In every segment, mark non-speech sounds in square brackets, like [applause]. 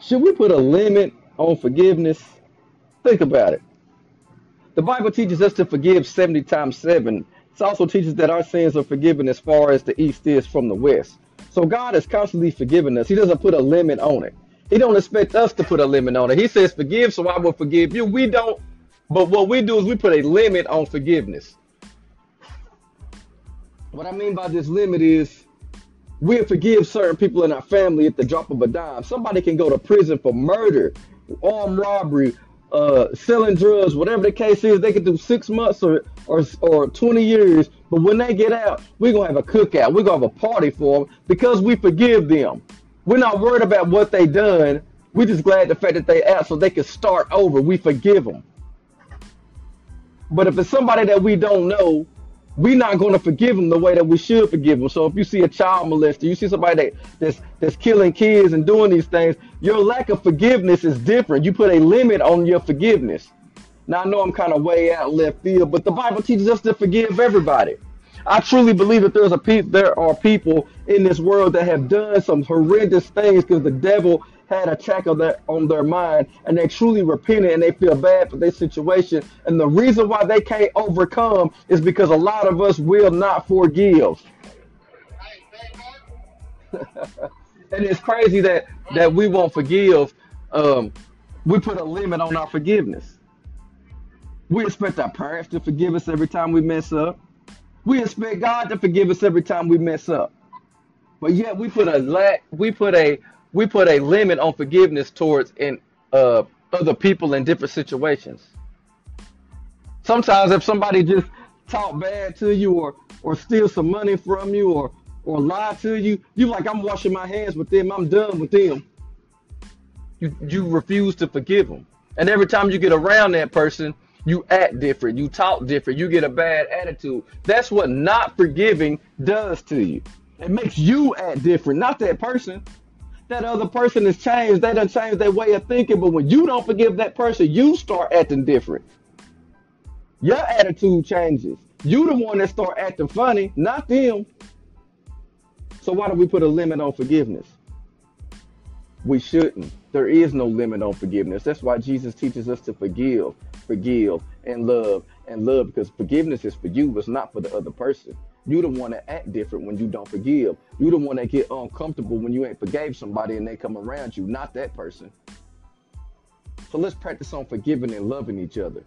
Should we put a limit on forgiveness? Think about it. The Bible teaches us to forgive 70 times 7. It also teaches that our sins are forgiven as far as the east is from the west. So God is constantly forgiving us. He doesn't put a limit on it. He don't expect us to put a limit on it. He says, "Forgive, so I will forgive you." We don't, but what we do is we put a limit on forgiveness. What I mean by this limit is we'll forgive certain people in our family at the drop of a dime. Somebody can go to prison for murder, armed robbery, uh, selling drugs, whatever the case is. They can do six months or or or 20 years. But when they get out, we're gonna have a cookout. We're gonna have a party for them because we forgive them. We're not worried about what they done. We're just glad the fact that they out so they can start over. We forgive them. But if it's somebody that we don't know, we're not going to forgive them the way that we should forgive them. So if you see a child molester, you see somebody that, that's that's killing kids and doing these things, your lack of forgiveness is different. You put a limit on your forgiveness. Now I know I'm kind of way out left field, but the Bible teaches us to forgive everybody. I truly believe that there's a pe- there are people in this world that have done some horrendous things because the devil had a on their on their mind and they truly repented and they feel bad for their situation. And the reason why they can't overcome is because a lot of us will not forgive. [laughs] and it's crazy that that we won't forgive. Um, we put a limit on our forgiveness. We expect our parents to forgive us every time we mess up. We expect God to forgive us every time we mess up. But yet we put a la- we put a we put a limit on forgiveness towards in uh other people in different situations. Sometimes if somebody just talk bad to you or or steal some money from you or or lie to you, you like I'm washing my hands with them. I'm done with them. You you refuse to forgive them. And every time you get around that person, you act different, you talk different, you get a bad attitude. That's what not forgiving does to you. It makes you act different, not that person. That other person has changed. They done changed their way of thinking. But when you don't forgive that person, you start acting different. Your attitude changes. You the one that start acting funny, not them. So why do we put a limit on forgiveness? We shouldn't. There is no limit on forgiveness. That's why Jesus teaches us to forgive, forgive, and love, and love because forgiveness is for you, it's not for the other person. You the one that act different when you don't forgive. You the one that get uncomfortable when you ain't forgave somebody and they come around you, not that person. So let's practice on forgiving and loving each other.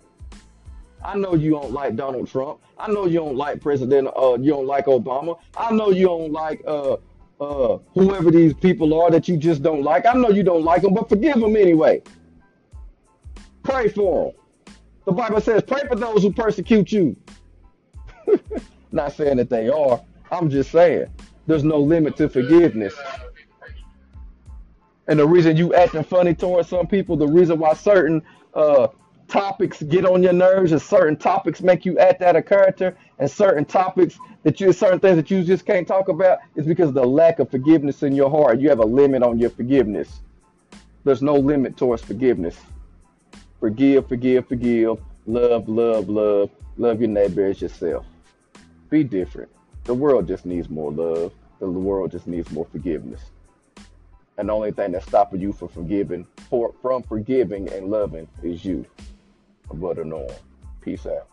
I know you don't like Donald Trump. I know you don't like President. Uh, you don't like Obama. I know you don't like uh, uh, whoever these people are that you just don't like. I know you don't like them, but forgive them anyway. Pray for them. The Bible says, "Pray for those who persecute you." [laughs] Not saying that they are. I'm just saying there's no limit to forgiveness. And the reason you acting funny towards some people, the reason why certain uh, topics get on your nerves, and certain topics make you act out of character, and certain topics that you, certain things that you just can't talk about, is because of the lack of forgiveness in your heart. You have a limit on your forgiveness. There's no limit towards forgiveness. Forgive, forgive, forgive. Love, love, love. Love your neighbor as yourself. Be different. The world just needs more love. The world just needs more forgiveness. And the only thing that's stopping you from forgiving, for, from forgiving and loving is you the norm. Peace out.